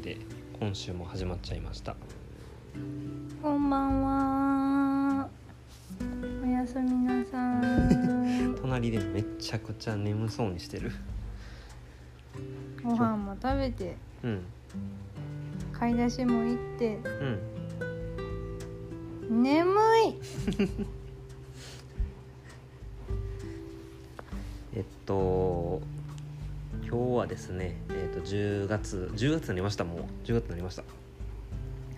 けで今週も始まっちゃいましたこんばんは。おやすみなさい。隣でめちゃくちゃ眠そうにしてるご飯も食べて、うん買い出しも行って、うん眠い。ですねえっと10月10月になりましたもう10月になりました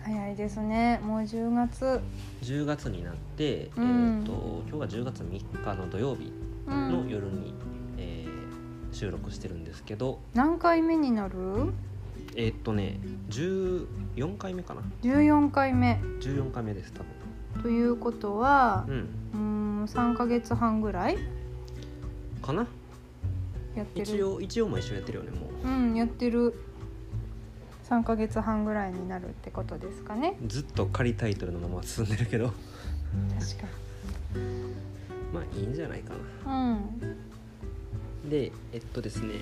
早いですね。もう10月。10月になって、うんえっと今日が10月3日の土曜日うん。の夜に、えー収録してるんですけど何回目になる？えっとね14回目かな？14回目。14回目です多分ということは、うんうーん、3ヶ月半ぐらい？かなやってる。一応一応も一緒やってるよねもううん、やってる。3ヶ月半ぐらいになるってことですかね。ずっと仮タイトルのまま進んでるけど確かまあいいんじゃないかなに。うん。でえっとですね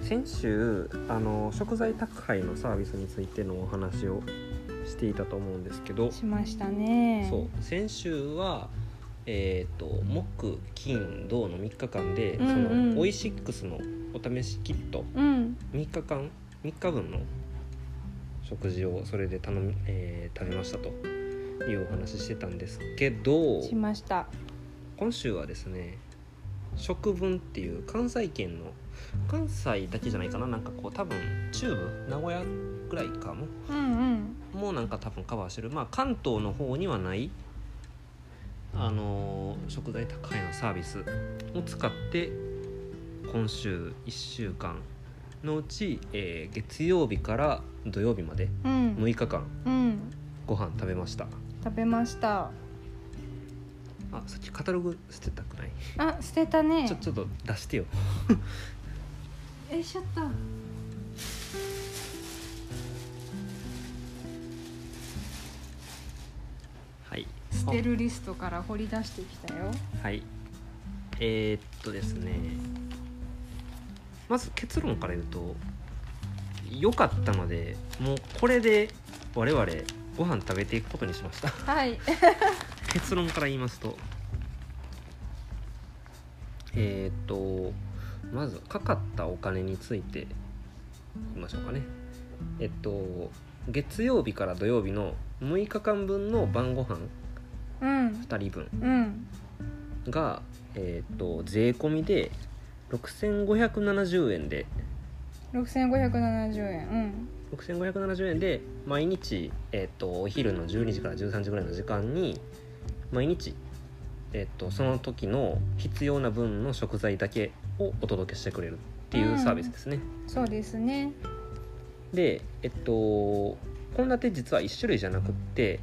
先週あの食材宅配のサービスについてのお話をしていたと思うんですけど、しましたね。そう先週はえっ、と木金土の3日間で、うんうんそのオイシックスのお試しキットうん。3日間3日分の食事をそれで頼み、えー食べましたというお話してたんですけどしました。今週はですね食文っていう関西圏の関西だけじゃないかななんかこう多分中部名古屋ぐらいかもうんうん。もうなんか多分カバーしてるまあ関東の方にはないあのー食材高いのサービスを使って今週1週間のうち、えー月曜日から土曜日までうん。6日間うん。ご飯食べました食べました。あさっきカタログ捨てたくない？あ、捨てたねちょ。ちょっと出してよ えいしょった。捨てるリストから掘り出してきたよ。はいえー、っとですねまず結論から言うと良かったのでもうこれで我々ご飯食べていくことにしましたはい。結論から言いますとえー、っとまずかかったお金について言いましょうかねえっと月曜日から土曜日の6日間分の晩ご飯うん。2人分うん。が、えー、と税込みで6570円で六千五百七十円。うん。6570円で毎日、えー、とお昼の12時から13時ぐらいの時間に毎日、えー、とその時の必要な分の食材だけをお届けしてくれるっていうサービスですね、そうですね。でえっと献立実は1種類じゃなくって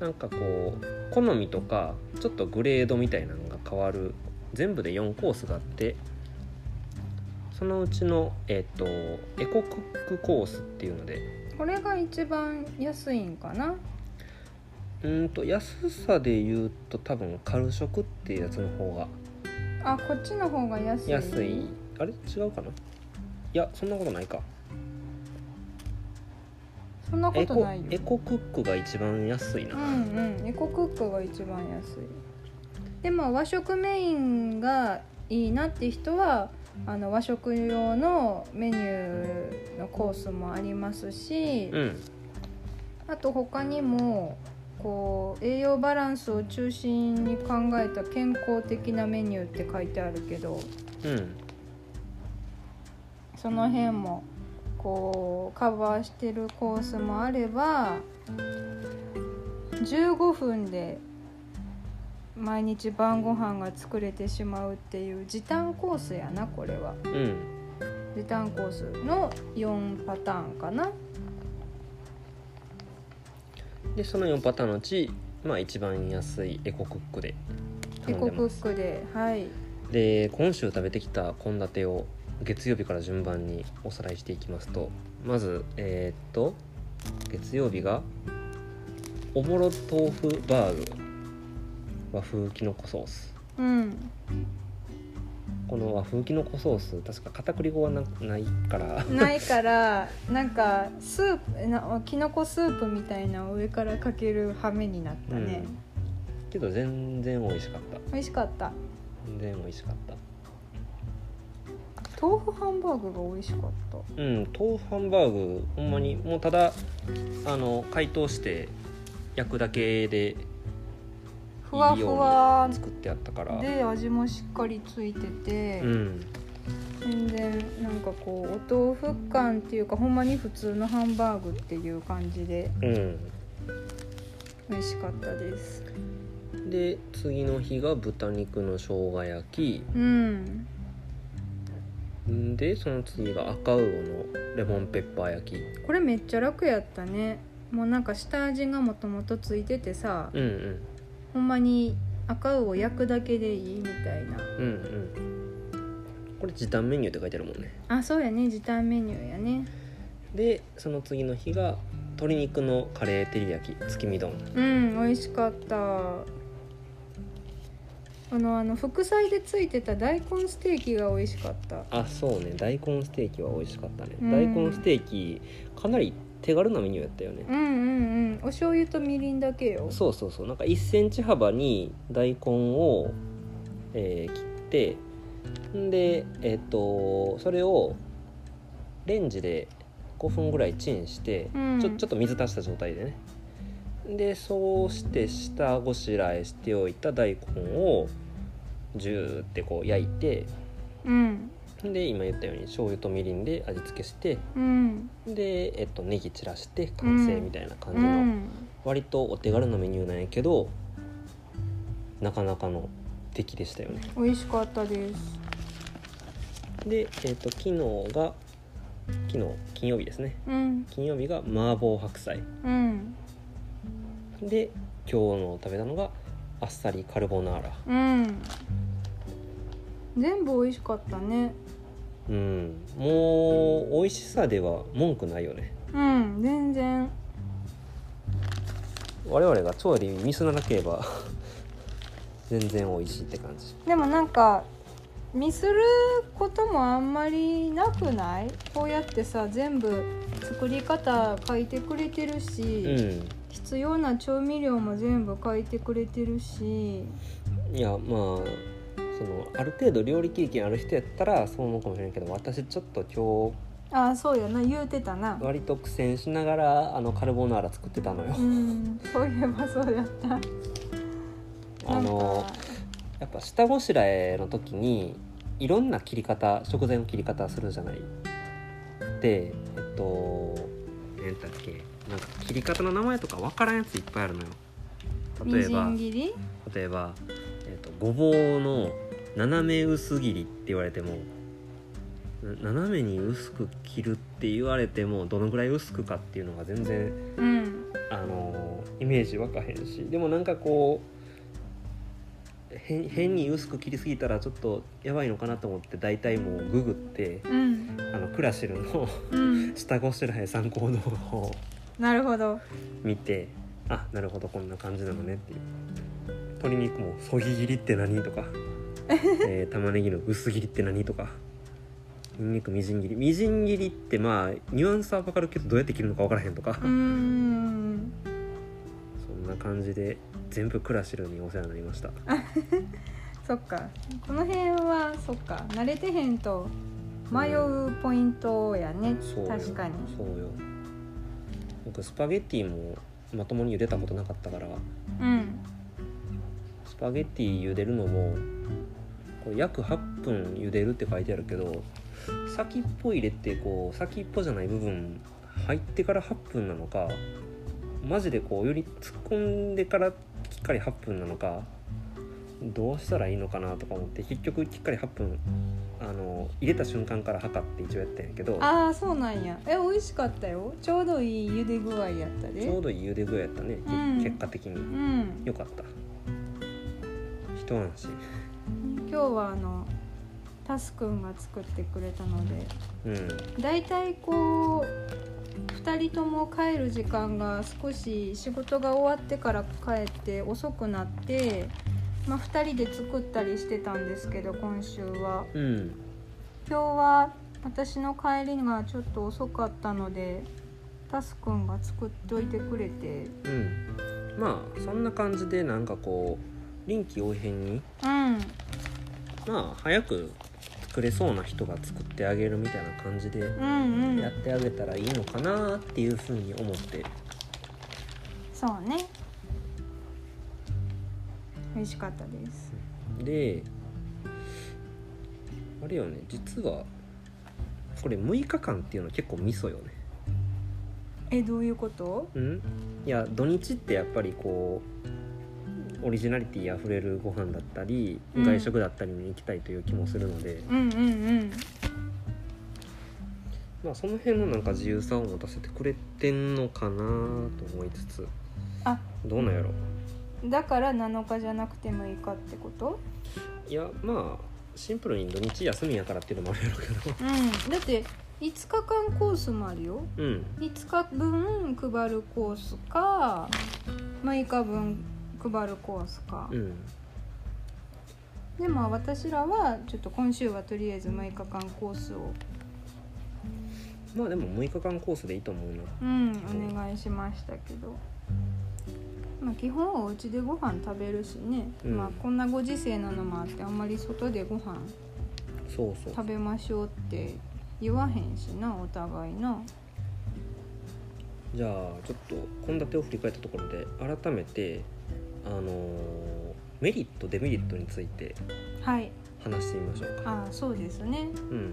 なんかこう好みとかちょっとグレードみたいなのが変わる全部で4コースがあってそのうちの、えっとエコクックコースっていうのでこれが一番安いんかな？うーんと安さで言うと多分カル食っていうやつの方があ、こっちの方が安い。安いあれ？違うかな？いやそんなことないかそんなこエコとないよ。エコクックが一番安いな、うんうん。エコクックが一番安い。でも和食メインがいいなって人は。あの和食用のメニューのコースもありますし、うんあと他にもこう栄養バランスを中心に考えた健康的なメニューって書いてあるけどうんその辺もこうカバーしてるコースもあれば15分で毎日晩ご飯が作れてしまうっていう時短コースやなこれは。うん。時短コースの4パターンかな。でその4パターンのうち、まあ、一番安いエコクックでエコクックではい。で今週食べてきた献立を月曜日から順番におさらいしていきますとまずえーっと月曜日がおぼろ豆腐バーグ和風きのこソース。うん。この和風きのこソース確か片栗粉はなないから。ないからなんかスープなきのこスープみたいな上からかける羽目になったね、うん。けど全然美味しかった。美味しかった。全然美味しかった豆腐ハンバーグが美味しかった。うん豆腐ハンバーグほんまにもうただあの解凍して焼くだけでふわふわ。作ってあったから。で味もしっかりついてて、うん。全然なんかこうお豆腐感っていうかほんまに普通のハンバーグっていう感じでうん。美味しかったです。で次の日が豚肉の生姜焼き。うんんでその次が赤魚のレモンペッパー焼き。これめっちゃ楽やったね。もうなんか下味がもともとついててさ、うんうん。ほんまに赤魚を焼くだけでいいみたいな。うんうん。これ時短メニューって書いてあるもんね。あそうやね。時短メニューやね。でその次の日が鶏肉のカレー照り焼き月見丼。うん美味しかったあのあの副菜でついてた大根ステーキが美味しかった。あそうね。大根ステーキは美味しかったね、うん。大根ステーキかなり手軽なメニューやったよね、うんうんうん。お醤油とみりんだけよ。そうそうそう。なんか1センチ幅に大根を、えー切ってんでえっ、とそれをレンジで5分ぐらいチンして、うん。ちょちょっと水足した状態でねでそうして下ごしらえしておいた大根をジューってこう焼いてうん。で今言ったように醤油とみりんで味付けしてうん。で、えっと、ネギ散らして完成みたいな感うじの、ん。割とお手軽なメニューなんやけどなかなかの出来でしたよね。美味しかったです。で、えっと昨日が昨日金曜日ですね。うん。金曜日が麻婆白菜。うんで今日の食べたのがあっさりカルボナーラ。うん。全部美味しかったね。うん。もう美味しさでは文句ないよね。うん全然。我々が調理ミスなければ 全然美味しいって感じ。でもなんかミスることもあんまりなくない？こうやってさ全部作り方書いてくれてるし、うん必要な調味料も全部書いてくれてるし。いやまあそのある程度料理経験ある人やったらそう思うかもしれないけど私ちょっと今ああそうやな。言うてたな。日割と苦戦しながらあのカルボナーラ作ってたのよ。うん。そういえばそうやった。あのやっぱ下ごしらえの時にいろんな切り方食材の切り方するじゃない。でえっと何だっけ？なんか切り方の名前とかわからんやついっぱいあるのよ。みじ例えばん切り？例えば、えっとごぼうの斜め薄切りって言われてもな斜めに薄く切るって言われてもどのぐらい薄くかっていうのが全然うん。あのイメージわかへんし。でもなんかこう変変に薄く切りすぎたらちょっとやばいのかなと思って大体もうググってうん。あのクラシルのうん。下ごしらえ参考動画をなるほど。見てあなるほどこんな感じなのねっていう。鶏肉もそぎ切りって何とか、えー玉ねぎの薄切りって何とか。にんにくみじん切り。みじん切りってまあニュアンスは分かるけどどうやって切るのか分からへんとか、そんな感じで全部クラシルにお世話になりました。そっか。この辺はそっか。慣れてへんと迷うポイントやね、そうよ。確かに。そうよ僕スパゲッティもまともに茹でたことなかったから。うん。スパゲッティ茹でるのもこれ約8分茹でるって書いてあるけど先っぽ入れてこう先っぽじゃない部分入ってから8分なのかマジでこうより突っ込んでからきっかり8分なのかどうしたらいいのかなとか思って結局きっかり8分あの入れた瞬間から測って一応やったんやけどああそうなんや。え美味しかったよ。ちょうどいい茹で具合やったで。ちょうどいい茹で具合やったね、けうん。結果的に。うん。よかった。一安心。今日はあのタスくんが作ってくれたのでうん。だいたいこう2人とも帰る時間が少し仕事が終わってから帰って遅くなってまあ、2人で作ったりしてたんですけど今週は。うん。今日は私の帰りがちょっと遅かったのでタスくんが作っといてくれて。うん。まあそんな感じでなんかこう臨機応変に。うん。まあ早く作れそうな人が作ってあげるみたいな感じでうんうん。やってあげたらいいのかなっていうふうに思って。そうね美味しかったです。であれよね実はこれ6日間っていうのは結構ミソよね。えどういうこと？うん？いや土日ってやっぱりこうオリジナリティあふれるご飯だったり、うん。外食だったりに行きたいという気もするので、うんうんうん。まあ、その辺のなんか自由さを持たせてくれてんのかなと思いつつ。あ。どうなんやろ？だから7日じゃなくて6日ってこと？いやまあシンプルに土日休みやからっていうのもあるやろうけど。うん。だって5日間コースもあるよ。うん。5日分配るコースか6日分配るコースか、うん。でも私らはちょっと今週はとりあえず6日間コースを。まあでも6日間コースでいいと思うな。うんお願いしましたけどまあ基本はお家でご飯食べるしね、うん。まあこんなご時世なのもあってあんまり外でご飯そうそう。食べましょうって言わへんしなお互いな。じゃあちょっと献立を振り返ったところで改めてあのーメリットデメリットについてはい。話してみましょうか。ああそうですね。うん。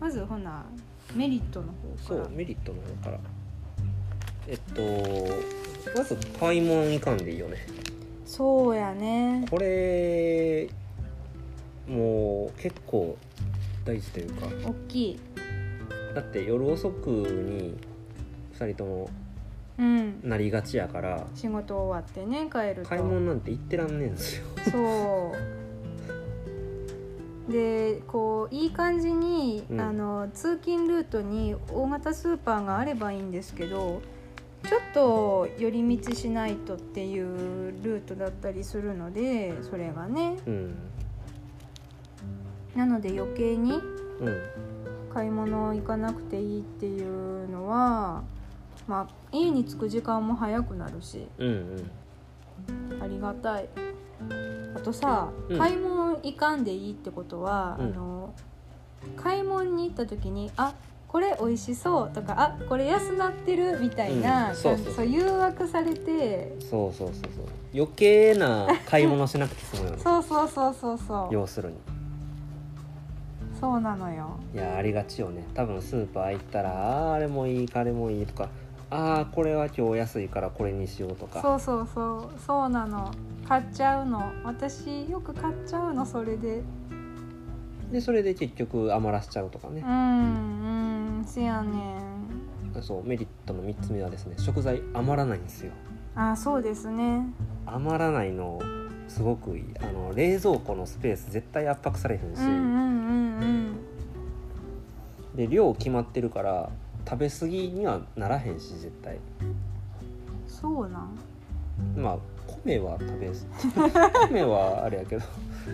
まずほなメリットのそ方から。うメリットの方からえっとまず買い物いかんでいいよね。そうやね。これもう結構大事というか。大きい。だって夜遅くに2人ともうん。なりがちやから仕事終わってね帰ると。買い物なんて行ってらんねえんですよ。そう。でこういい感じに、うん。あの通勤ルートに大型スーパーがあればいいんですけどちょっと寄り道しないとっていうルートだったりするのでそれがね。うんなので余計にうん。買い物行かなくていいっていうのはまあ家に着く時間も早くなるし。うんうん。ありがたい。あとさ、うん。買い物行かんでいいってことは、うん。あの買い物に行った時にあこれ美味しそうとかあこれ安なってるみたいな、うんそうそうそう。誘惑されて。そうそうそうそう。余計な買い物しなくて済むよ。ねそうそうそうそうそう。要するに。そうなのよ。いやありがちよね。多分スーパー行ったらあーあれもいいかあれもいいとか。ああこれは今日安いからこれにしようとか。そうそうそう。そうなの。買っちゃうの。私よく買っちゃうのそれで。でそれで結局余らしちゃうとかね。う、んうんせやねん。そうメリットの3つ目はですね食材余らないんですよ。あそうですね。余らないのすごくいい。あの冷蔵庫のスペース絶対圧迫されへんし、うんうんうんうん。で量決まってるから食べ過ぎにはならへんし絶対。そうなん？まあ米は食べ 米はあれやけど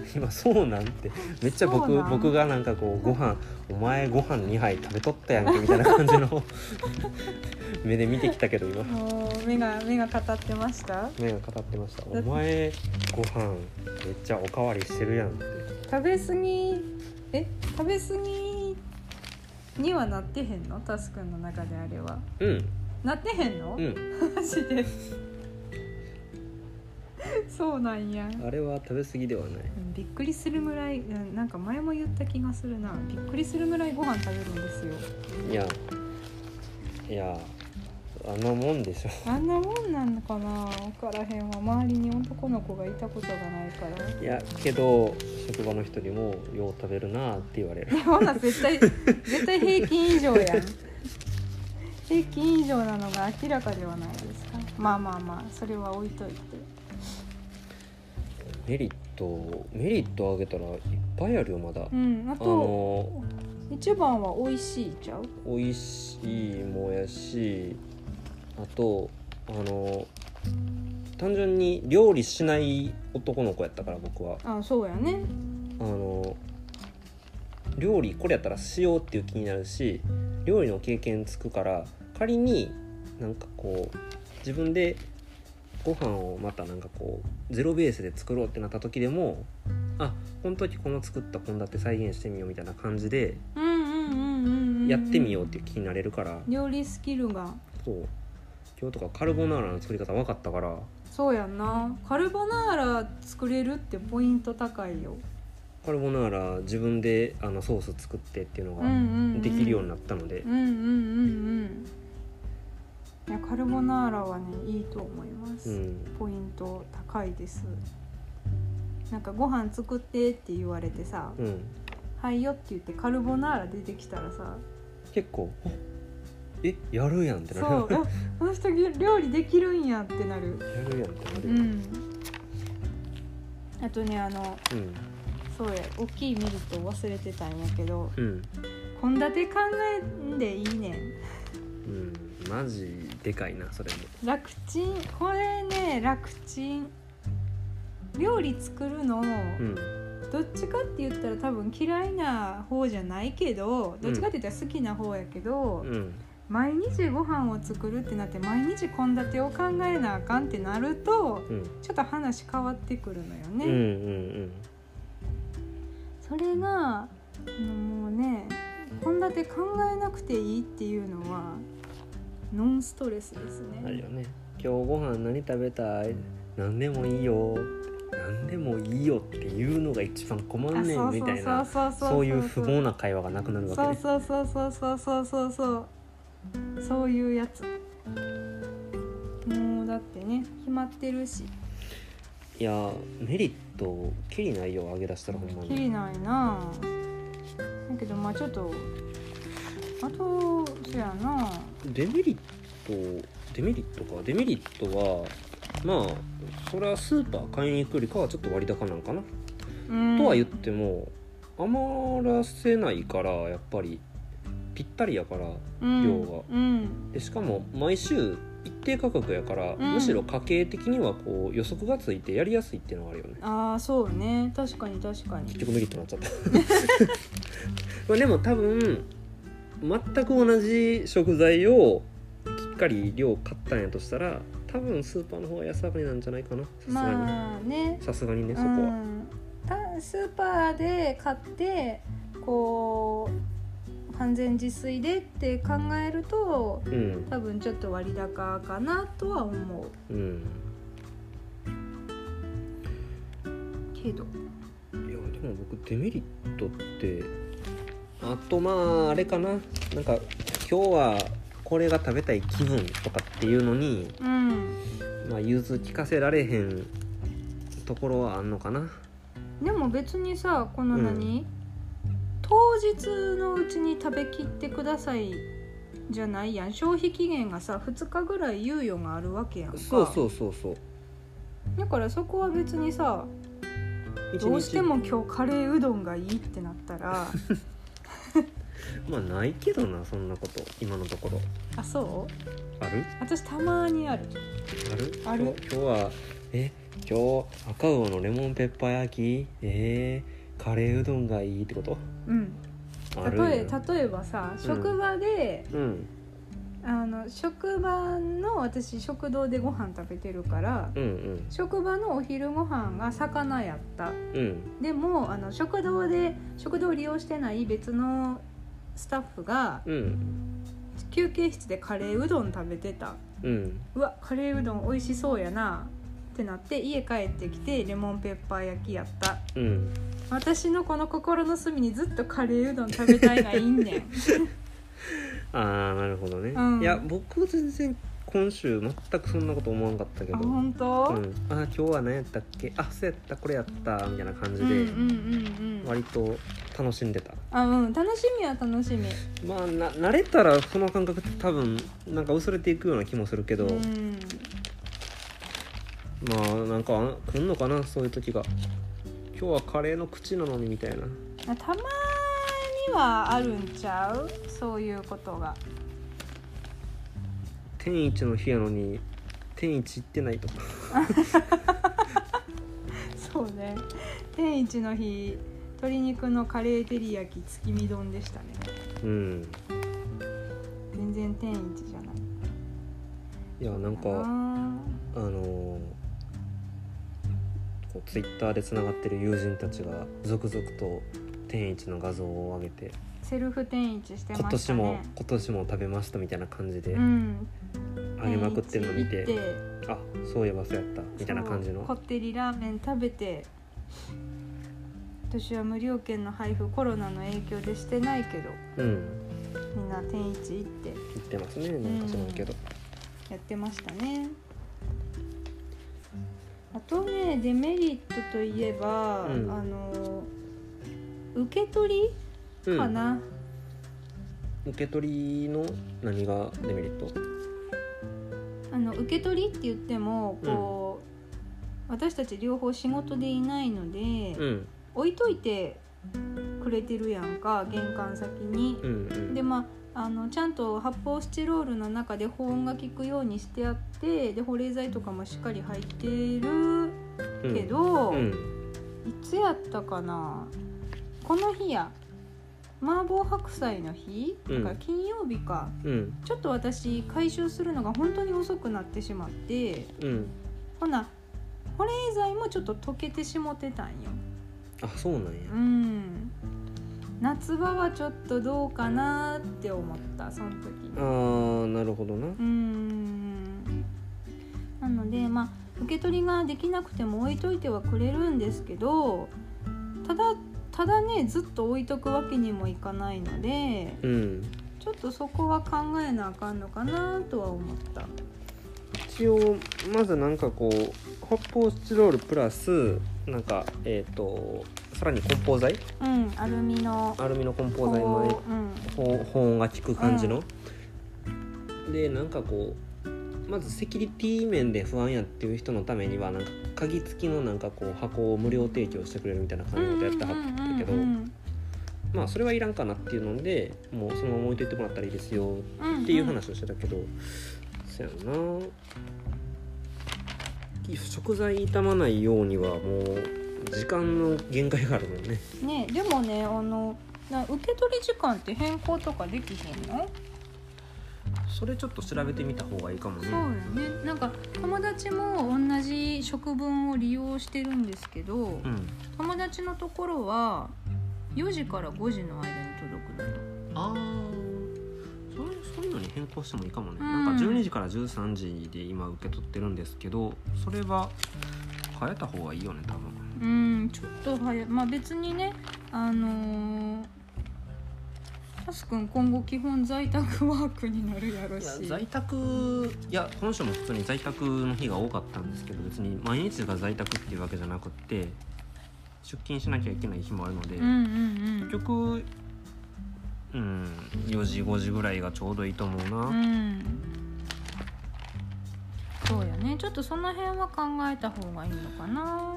今そうなんて。めっちゃ僕僕がなんかこうご飯お前ご飯2杯食べとったやんけみたいな感じの。目で見てきたけど今。目が目が語ってました？目が語ってました。お前ご飯めっちゃおかわりしてるやんって。食べ過ぎ？え？食べ過ぎにはなってへんの？タスくんの中であれは。うん。なってへんの、うん。マジで そうなんや。あれは食べ過ぎではない。びっくりするぐらいうんなんか前も言った気がするな。びっくりするぐらいご飯食べるんですよ。いやいやあんなもんでしょ。あんなもんなんのかな。分からへんわ。周りに男の子がいたことがないから。いやけど職場の人にもよう食べるなって言われる。ほな絶対絶対平均以上やん。平均以上なのが明らかではないですか。まあまあまあそれは置いといてメリットメリットあげたらいっぱいあるよまだ。うんああとの一番は美味しいちゃう？美味しいもやしあとあの単純に料理しない男の子やったから僕は。あそうやね。あの料理これやったらしようっていう気になるし料理の経験つくから仮になんかこう自分でご飯をまたなんかこうゼロベースで作ろうってなった時でもあこの時この作った献立再現してみようみたいな感じでやってみようっていう気になれるから。料理スキルが。そう。今日とかカルボナーラの作り方分かったから。そうやんな。カルボナーラ作れるってポイント高いよ。カルボナーラ自分であのソース作ってっていうのができるようになったので。うんうんうんうんいやカルボナーラはねいいと思います、うん。ポイント高いです。なんかご飯作ってって言われてさうん「はいよ」って言ってカルボナーラ出てきたらさ結構おえやるやんってなそうこの人料理できるんやってなる。やるやんってなるよ。うん。あとねあのうん。そうや大きいメリットを忘れてたんやけどうん。献立考えんでいいねん。うんマジでかいなそれも。楽ちんこれね楽ちん。料理作るの、うん。どっちかって言ったら多分嫌いな方じゃないけどどっちかって言ったら好きな方やけど、うん。毎日ご飯を作るってなって毎日献立を考えなあかんってなるとうん。ちょっと話変わってくるのよね。うんうんそれがもうね献立考えなくていいっていうのはノンストレスですね。うんあるよね。今日ご飯何食べたい？何でもいいよ。何でもいいよっていうのが一番困んねんみたいな。そういう不毛な会話がなくなるわけね。そうそうそうそうそうそうそう。そうそういうやつ。もうだってね決まってるし。いやメリットきりないよ上げ出したらほんまきりにないなだけどまあちょっとあとそやな。デメリットデメリットか。デメリットはまあそれはスーパー買いに行くよりかはちょっと割高なんかな、うん。とは言っても余らせないからやっぱりぴったりやからうん。量が。うん。でしかも毎週一定価格やから、うん。むしろ家計的にはこう予測がついてやりやすいっていうのがあるよね。ああそうね。確かに確かに。結局メリットになっちゃった。まあでも多分全く同じ食材をきっかり量買ったんやとしたら多分スーパーの方が安上がりなんじゃないかな。さすがに。まあね。さすがにねそこは。うんたスーパーで買ってこう完全自炊でって考えるとうん。多分ちょっと割高かなとは思う。うん。けど。いやでも僕デメリットってあとまああれかな。なんか今日はこれが食べたい気分とかっていうのにうん。まあ融通聞かせられへんところはあんのかな。でも別にさこの何、当日のうちに食べきってくださいじゃないやん。消費期限がさ2日ぐらい猶予があるわけやんか。そうそうそうそう。だからそこは別にさどうしても今日カレーうどんがいいってなったら まあないけどなそんなこと。今のところ。あそう？ある？私たまにある。ある？ある？今日今日はえ？今日赤魚のレモンペッパー焼き？えー、カレーうどんがいいってこと？うん。例え例えばさ職場で、うん。あの職場の私食堂でご飯食べてるからうんうん。職場のお昼ご飯が魚やった。うん。でもあの食堂で食堂を利用してない別のスタッフがうん。休憩室でカレーうどん食べてた。うん。うわカレーうどん美味しそうやな。ってなって家帰ってきてレモンペッパー焼きやった。うん。私のこの心の隅にずっとカレーうどん食べたいがいいんねん。ああなるほどね、うん。いや僕全然今週全くそんなこと思わんかったけあど本当、うん、あ今日は何やったっけ？あそうやったこれやったみたいな感じで、割と楽しんでた。あうん。楽しみは楽しみ。まあな慣れたらその感覚って多分なんか薄れていくような気もするけど、うん。まあなんかあ来んのかな？そういう時が。今日はカレーの口なのにみたいな。あたまにはあるんちゃう？そういうことが天一の日やのに天一行ってないと。かそうね。天一の日鶏肉のカレー照り焼き月見丼でしたね。うん全然天一じゃない。いやなんかああのーこうツイッターでつながってる友人たちが続々と天一の画像を上げてーセルフ天一してま今したね。年も今年も食べましたみたいな感じでうん。上げまくってるの見て、あそういえばそうやった。みたいな感じの。こってりラーメン食べて私は無料券の配布コロナの影響でしてないけどうん。みんな天一行って。言ってますねなんか知らんけど、やってましたね。あとねデメリットといえば、うん。あの受け取りかな、受け取りの何がデメリット？あの受け取りって言ってもこう、私たち両方仕事でいないので、うん。置いといてくれてるやんか玄関先に。う。んうん。でまああのちゃんと発泡スチロールの中で保温が効くようにしてあってで保冷剤とかもしっかり入ってるけど、うん。いつやったかな。この日や麻婆白菜の日、うん。だから金曜日か。うん。ちょっと私回収するのが本当に遅くなってしまって。うん。ほな保冷剤もちょっと溶けてしもてたんよ。あそうなんや。うん。夏場はちょっとどうかなって思ったその時あーなるほどな。うん。なのでまあ受け取りができなくても置いといてはくれるんですけどただただねずっと置いとくわけにもいかないのでうんちょっとそこは考えなあかんのかなとは思った。一応まずなんかこう発泡スチロールプラスなんかえっ、とさらに梱包材？うんアルミのアルミの梱包材もうん。保保温が効く感じの、でなんかこうまずセキュリティ面で不安やっていう人のためにはなんか鍵付きのなんかこう箱を無料提供してくれるみたいな感じのことやってはったけど、うんうんまあそれはいらんかなっていうのでもうそのまま置いといてもらったらいいですようんっていう話をしてたけど、そやな。食材傷まないようにはもう時間の限界があるもんね。ねでもねあのな受け取り時間って変更とかできへんの？それちょっと調べてみた方がいいかもね。そうよね。なんか友達も同じ食分を利用してるんですけど、うん。友達のところは4時から5時の間に届くのよ。ああそういうそういうのに変更してもいいかもね、うん。なんか12時から13時で今受け取ってるんですけどそれは変えた方がいいよね多分。うんちょっと早い。まあ別にねあのータスくん今後基本在宅ワークになるやろし。いや在宅いやこの人も普通に在宅の日が多かったんですけど別に毎日が在宅っていうわけじゃなくって出勤しなきゃいけない日もあるので、うんうん結局うん4時5時ぐらいがちょうどいいと思うな、うんうん。そうやね。ちょっとその辺は考えた方がいいのかな。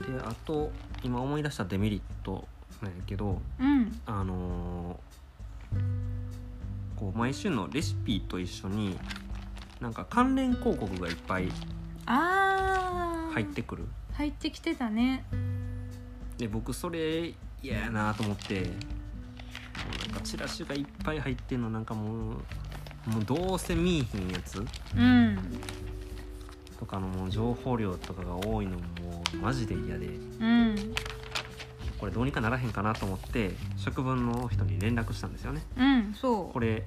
であと今思い出したデメリットなんやけどうん。あのーこう毎週のレシピと一緒になんか関連広告がいっぱいあー。入ってくる。入ってきてたね。で僕それ嫌やなと思ってもうなんかチラシがいっぱい入ってんのなんかもうもうどうせ見えひんやつうん。とかのもう情報量とかが多いのももうマジで嫌で。うんこれどうにかならへんかなと思って職分の人に連絡したんですよね。うんそう。これ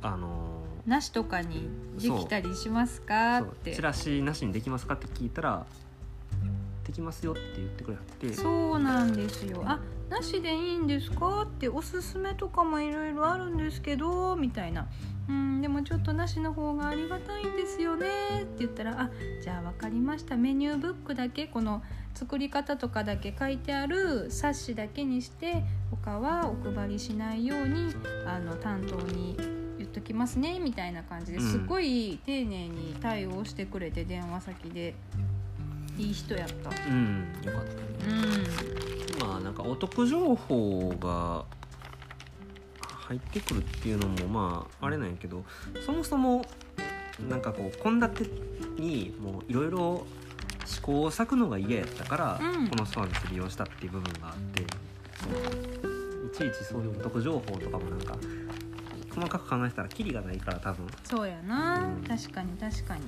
あのなしとかにできたりしますか？って。チラシなしにできますかって聞いたらできますよって言ってくれて。そうなんですよ。あなしでいいんですか？っておすすめとかもいろいろあるんですけどみたいな。うんでもちょっとなしの方がありがたいんですよね。って言ったらあじゃあ分かりました。メニューブックだけこの作り方とかだけ書いてある冊子だけにして他はお配りしないようにあの担当に言っときますね。みたいな感じでうん。すっごい丁寧に対応してくれて電話先でいい人やった。うんよかったね。うん。まあなんかお得情報が入ってくるっていうのもまああれなんやけどそもそもなんかこう献立にもういろいろ試行錯くのが嫌やったから、うん。このサービス利用したっていう部分があっていちいちそういうお得情報とかもなんか細かく考えてたらキリがないから多分。そうやな、うん。確かに確かに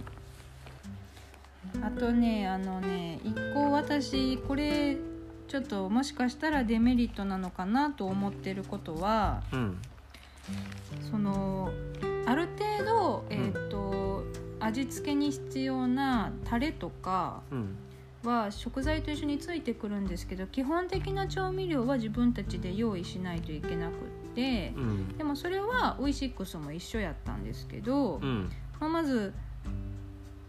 あとねあのね一個私これちょっともしかしたらデメリットなのかなと思ってることはうん。そのある程度、えーと味付けに必要なタレとかうん。は食材と一緒についてくるんですけど基本的な調味料は自分たちで用意しないといけなくってうん。でもそれはオイシックスも一緒やったんですけど、うん。まあ、まず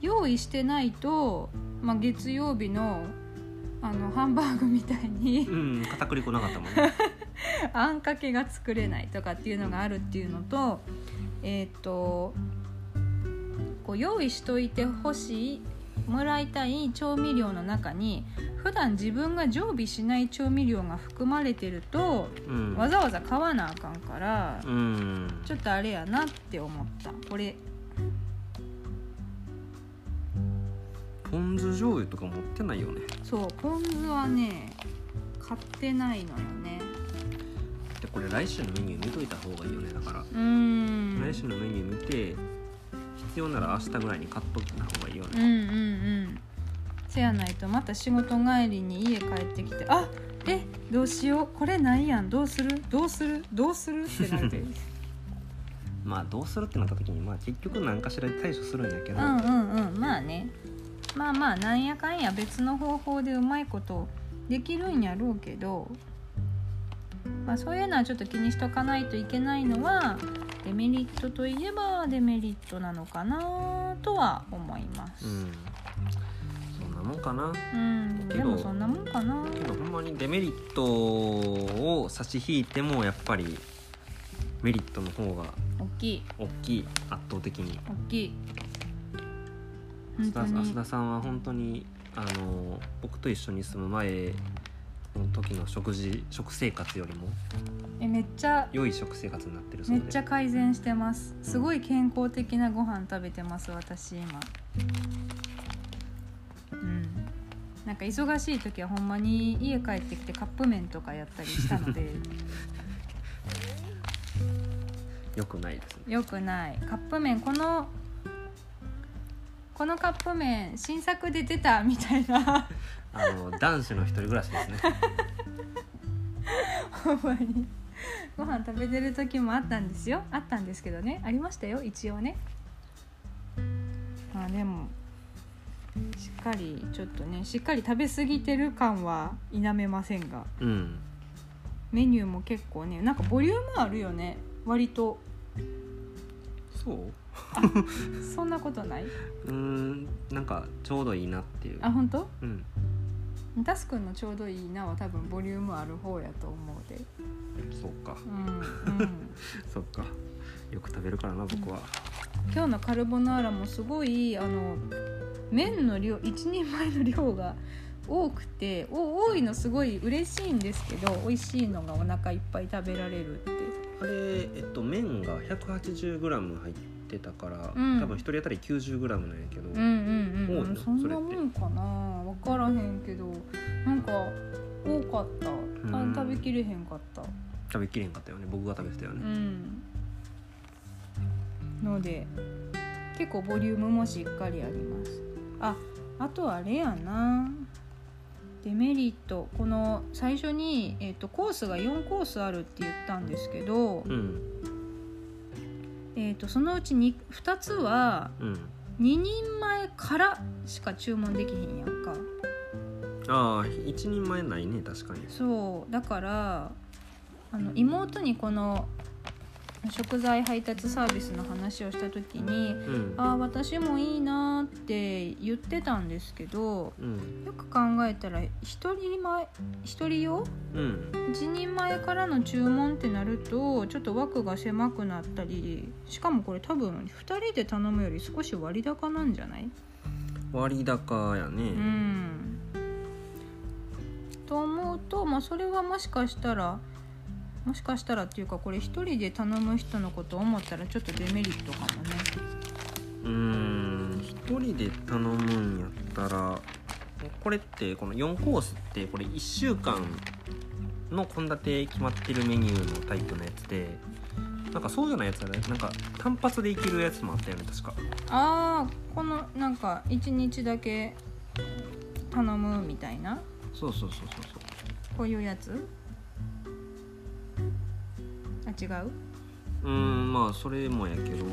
用意してないと、まあ、月曜日のあのハンバーグみたいにうん片栗粉なかったもんね。あんかけが作れないとかっていうのがあるっていうのとえっ、とこう用意しといてほしいもらいたい調味料の中に普段自分が常備しない調味料が含まれてるとうん。わざわざ買わなあかんからうん。ちょっとあれやなって思った。これポン酢醤油とか持ってないよね。そうポン酢はね買ってないのよね。でこれ来週のメニュー見といた方がいいよねだから。うーん。来週のメニュー見て必要なら明日ぐらいに買っといた方がいいよね。うんうんうん。せやないとまた仕事帰りに家帰ってきてあえどうしよう？これないやん。どうする？どうする？どうする？ってなって まあどうするってなった時にまあ結局何かしらで対処するんやけど、うんうんうん。まあねまあまあなんやかんや別の方法でうまいことできるんやろうけど、まあ、そういうのはちょっと気にしとかないといけないのはデメリットといえばデメリットなのかなとは思います。うんそんなもんかなうん、けどでもそんなもんかな。けどほんまにデメリットを差し引いてもやっぱりメリットの方が大きい大きい圧倒的に大きい。本須田当に須田さんは本当にあの僕と一緒に住む前の時の食事食生活よりもえめっちゃ良い食生活になってるそうでめっちゃ改善してます。すごい健康的なご飯食べてます私今。うん。なんか忙しい時はほんまに家帰ってきてカップ麺とかやったりしたので 良くないですねよくないカップ麺このこのカップ麺新作で出たみたいな。あの男子の一人暮らしですね。ほんまに。ご飯食べてる時もあったんですよ。あったんですけどね。ありましたよ。一応ね。まあでもしっかりちょっとねしっかり食べ過ぎてる感は否めませんが。うん。メニューも結構ねなんかボリュームあるよね。割と。そう？そんなことない？うーんなんかちょうどいいなっていう。あ本当？うん。タスくんのちょうどいいなは多分ボリュームある方やと思うで。そうか。うんうん。そっか。よく食べるからな僕は。今日のカルボナーラもすごいあの麺の量一人前の量が多くてお多いのすごい嬉しいんですけど美味しいのがお腹いっぱい食べられるって。あれえっと麺が 180g 入ってたから、うん。多分一人当たり 90g なんやけど、うんうん多いの？うんそんなもんかな？分からへんけど。なんか多かった。食べきれへんかった。食べきれんかったよね。僕が食べてたようね、ん。ので結構ボリュームもしっかりあります。ああとあれやな。デメリット。この最初に、えー、とコースが4コースあるって言ったんですけど、うんえー、とそのうち 2, 2つはうん2人前からしか注文できへんやんか。ああ一人前ないね確かに。そう。だからあの妹にこの食材配達サービスの話をした時にうん。ああ私もいいなーって言ってたんですけどうん。よく考えたら1人前一人用？うん。1人前からの注文ってなるとちょっと枠が狭くなったりしかもこれ多分2人で頼むより少し割高なんじゃない？割高やうねん。と思うと、まあ、それはもしかしたらもしかしたらっていうかこれ1人で頼む人のことを思ったらちょっとデメリットかもね。うーん1人で頼むんやったらこれってこの4コースってこれ1週間の献立決まってるメニューのタイプのやつでなんかそうじゃないやつはね。なんか単発でいけるやつもあったよね確か。ああこのなんか1日だけ頼むみたいな？そうそうそうそうこういうやつ？あ違う？そうんまあそれもやけど。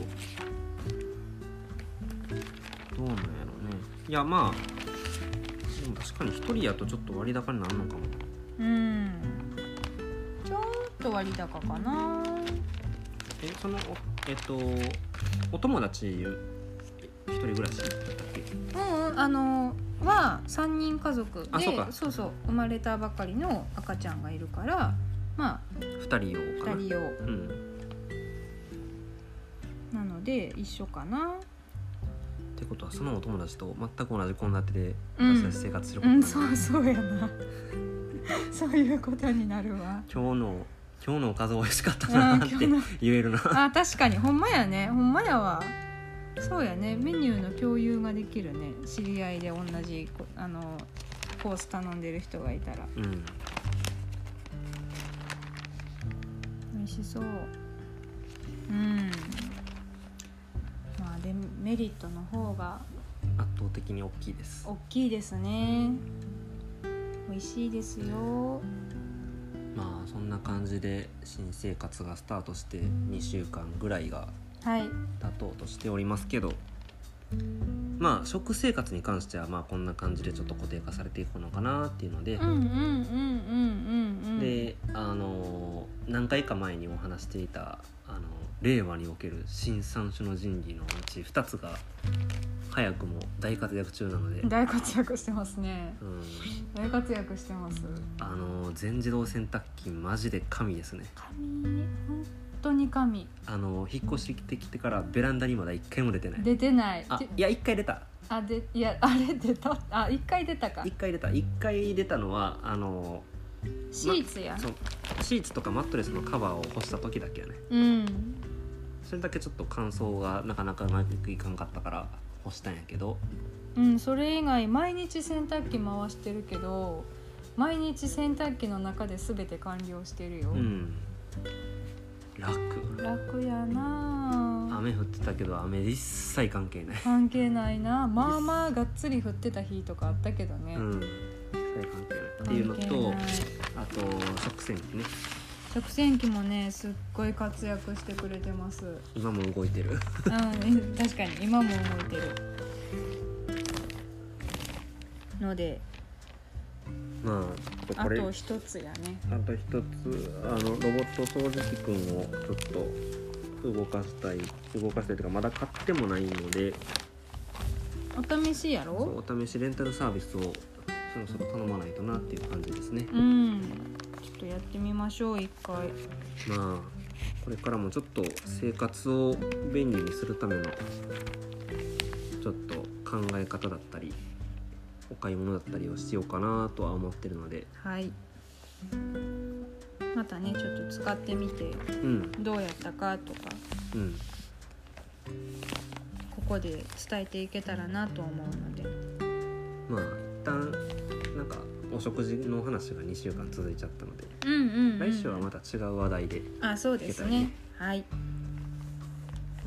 どうなんやろね。いやまあでも確かに1人やとちょっと割高になるのかも。うん。ちょっと割高かな。えそのおえっとお友達一人暮らしだったっけ？うんうんあのは3人家族でそうそう生まれたばかりの赤ちゃんがいるからまあ2人用かな。2人用。うん。なので一緒かな。ってことはそのお友達と全く同じ献立でうん。私たち生活することうんになる、そうそうやな。そういうことになるわ。今日の今日のおかず美味しかったあなって言えるな。あ確かに。ほんまやね。ほんまやわ。そうやね。メニューの共有ができるね。知り合いで同じこあのコース頼んでる人がいたら。うん味しそう。うん。まあデメリットの方が圧倒的に大きいです。大きいですね。美味しいですよ。まあそんな感じで新生活がスタートして2週間ぐらいがはい。経とうとしておりますけどまあ食生活に関してはまあこんな感じでちょっと固定化されていくのかなっていうので、うんうんうんうんうんうんであの何回か前にお話していたあの令和における新三種の神器のうち2つが早くも大活躍中なので、大活躍してますね。うん、大活躍してます。あの全自動洗濯機マジで神ですね。神？本当に神。あの引っ越してきてからベランダにまだ1回も出てない。出てない。てあいや1回出た。あでいやあれ出た？あ一回出たか。1回出た。1回出たのはあのシーツや、そう。シーツとかマットレスのカバーを干した時だけやね。うん。それだけちょっと乾燥がなかなかうまくいかんかったから干したんやけど。うんそれ以外毎日洗濯機回してるけど毎日洗濯機の中で全て完了してるよ、うん楽。楽やなあ。雨降ってたけど雨一切関係ない。関係ないなまあまあがっつり降ってた日とかあったけどね、うん。一切関係ない。っていうのとあと食洗機ね。食洗機もねすっごい活躍してくれてます。うん今も動いてる。確かに。今も動いてる。のでまあこれあと一つやね。あと一つあのロボット掃除機くんをちょっと動かしたい動かしたいというかまだ買ってもないので。お試しやろ？お試しレンタルサービスをそろそろ頼まないとなっていう感じですね。うん。ちょっとやってみましょう一回。まあこれからもちょっと生活を便利にするためのちょっと考え方だったりお買い物だったりをしようかなとは思ってるので。はい。またねちょっと使ってみてうん。どうやったかとかうん。ここで伝えていけたらなと思うので。まあ一旦なんかお食事の話が2週間続いちゃったので。うんうん、うん、来週はまた違う話題であそうですね。はい。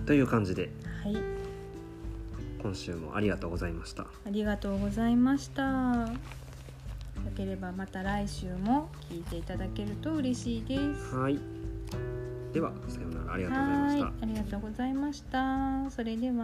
という感じで。はい今週もありがとうございました。ありがとうございました。よければまた来週も聞いていただけると嬉しいです。はい。ではさようなら。ありがとうございました。はいありがとうございました。それでは